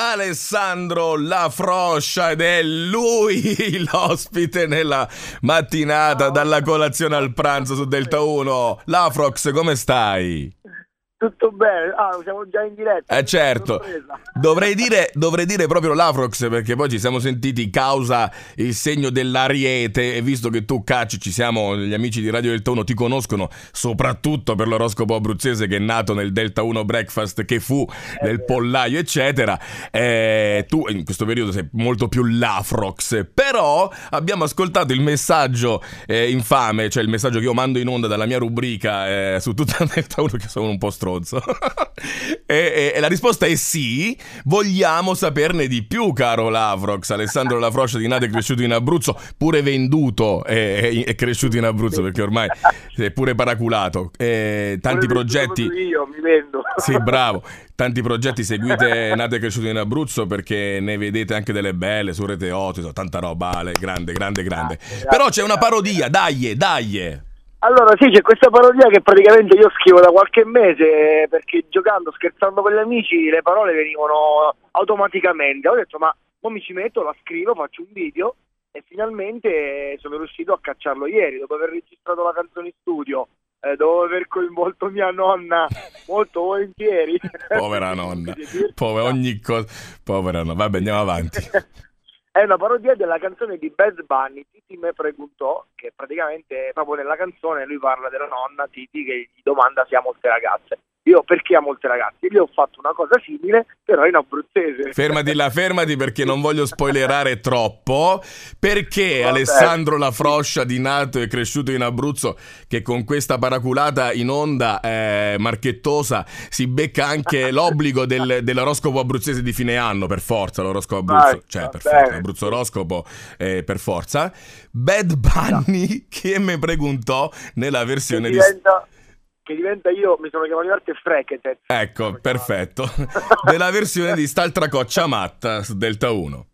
Alessandro La Froscia ed è lui l'ospite nella mattinata dalla colazione al pranzo su Delta 1. Lafrox, come stai? Tutto bene, ah, siamo già in diretta. Eh certo, dovrei dire, dovrei dire proprio l'Afrox perché poi ci siamo sentiti causa il segno dell'ariete e visto che tu cacci, ci siamo, gli amici di Radio Delta 1 ti conoscono soprattutto per l'oroscopo abruzzese che è nato nel Delta 1 Breakfast che fu eh, nel pollaio eccetera, eh, tu in questo periodo sei molto più l'Afrox, però abbiamo ascoltato il messaggio eh, infame, cioè il messaggio che io mando in onda dalla mia rubrica eh, su tutta Delta 1 che sono un po' stronzo stronzo. e, e, e, la risposta è sì, vogliamo saperne di più, caro Lavrox. Alessandro Lafroscia di Nato è cresciuto in Abruzzo, pure venduto è, è cresciuto in Abruzzo perché ormai è pure paraculato. E, tanti progetti... Io mi vendo. Sì, bravo. Tanti progetti seguite Nato e cresciuto in Abruzzo perché ne vedete anche delle belle su Rete 8, tanta roba, Ale, grande, grande, grande. Però c'è una parodia, dai, dai. Allora sì, c'è questa parodia che praticamente io scrivo da qualche mese perché giocando, scherzando con gli amici, le parole venivano automaticamente. Ho detto ma poi mi ci metto, la scrivo, faccio un video e finalmente sono riuscito a cacciarlo ieri dopo aver registrato la canzone in studio. Eh, dopo aver coinvolto mia nonna molto volentieri. Povera nonna, povera ogni cosa. Povera nonna, vabbè andiamo avanti. È una parodia della canzone di Bad Bunny, Titi me preguntò, praticamente proprio nella canzone lui parla della nonna Titi che gli domanda se ha molte ragazze. Io perché a molte ragazze? Io ho fatto una cosa simile, però in abruzzese. Fermati là, fermati perché non voglio spoilerare troppo. Perché Vabbè. Alessandro Lafroscia, di nato e cresciuto in Abruzzo, che con questa paraculata in onda eh, marchettosa si becca anche l'obbligo del, dell'oroscopo abruzzese di fine anno, per forza, l'oroscopo Abruzzo. Vai, cioè, per forza, Abruzzo oroscopo, eh, per forza. Bad Bunny, no. che mi preguntò nella versione di che diventa io mi sono chiamato in arte Frechetet. Ecco, perfetto. Della versione di Staltra Coccia Matta su Delta 1.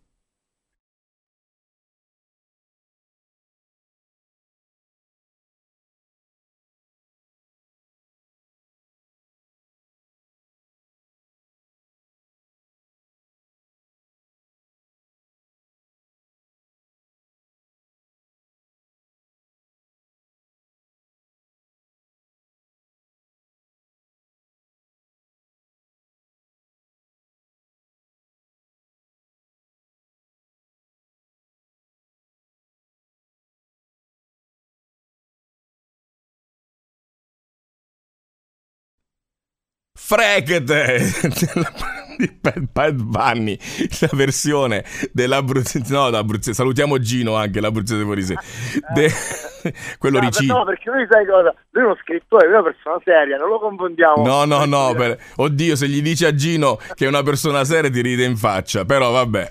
Fregate di Bad Bunny, la versione dell'Abruzzese, no, l'Abruzzese, salutiamo Gino anche, l'Abruzzese fuori sé, De... quello no, ricino. No, perché lui sai cosa, lui è uno scrittore, lui è una persona seria, non lo confondiamo. No, no, no, per... oddio, se gli dici a Gino che è una persona seria ti ride in faccia, però vabbè.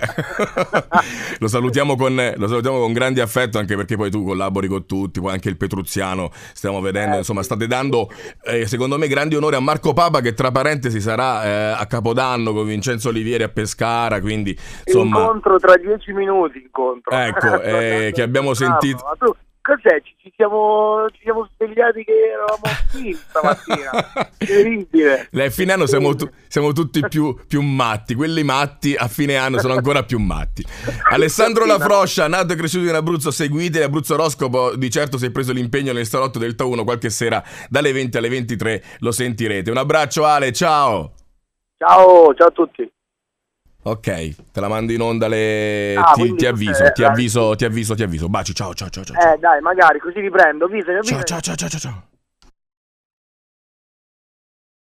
lo, salutiamo con, lo salutiamo con grande affetto anche perché poi tu collabori con tutti, poi anche il Petruziano, stiamo vedendo, eh, insomma, state dando, eh, secondo me, grandi onori a Marco Papa che tra parentesi sarà eh, a Capodanno con Vincenzo Olivieri a Pescara, quindi insomma... Incontro tra dieci minuti, incontro. Ecco, eh, che abbiamo sentito... Ma tu cos'è? Ci, siamo, ci siamo svegliati che eravamo qui stamattina. Terribile. A fine anno siamo, tu, siamo tutti più, più, matti. Quelli matti a fine anno sono ancora più matti. Alessandro Lafroscia, nato e cresciuto in Abruzzo, seguite Abruzzo Oroscopo. Di certo si è preso l'impegno nel salotto del Ta1 qualche sera dalle 20 alle 23. Lo sentirete. Un abbraccio Ale, ciao. Ciao, ciao a tutti. Ok, te la mando in onda le... Ah, ti, ti, avviso, ti, avviso, ti avviso, ti avviso, Baci, ciao, ciao, ciao, ciao. Eh, dai, magari, così riprendo. Avvisami, avvisami. Ciao, ciao, ciao, ciao, ciao.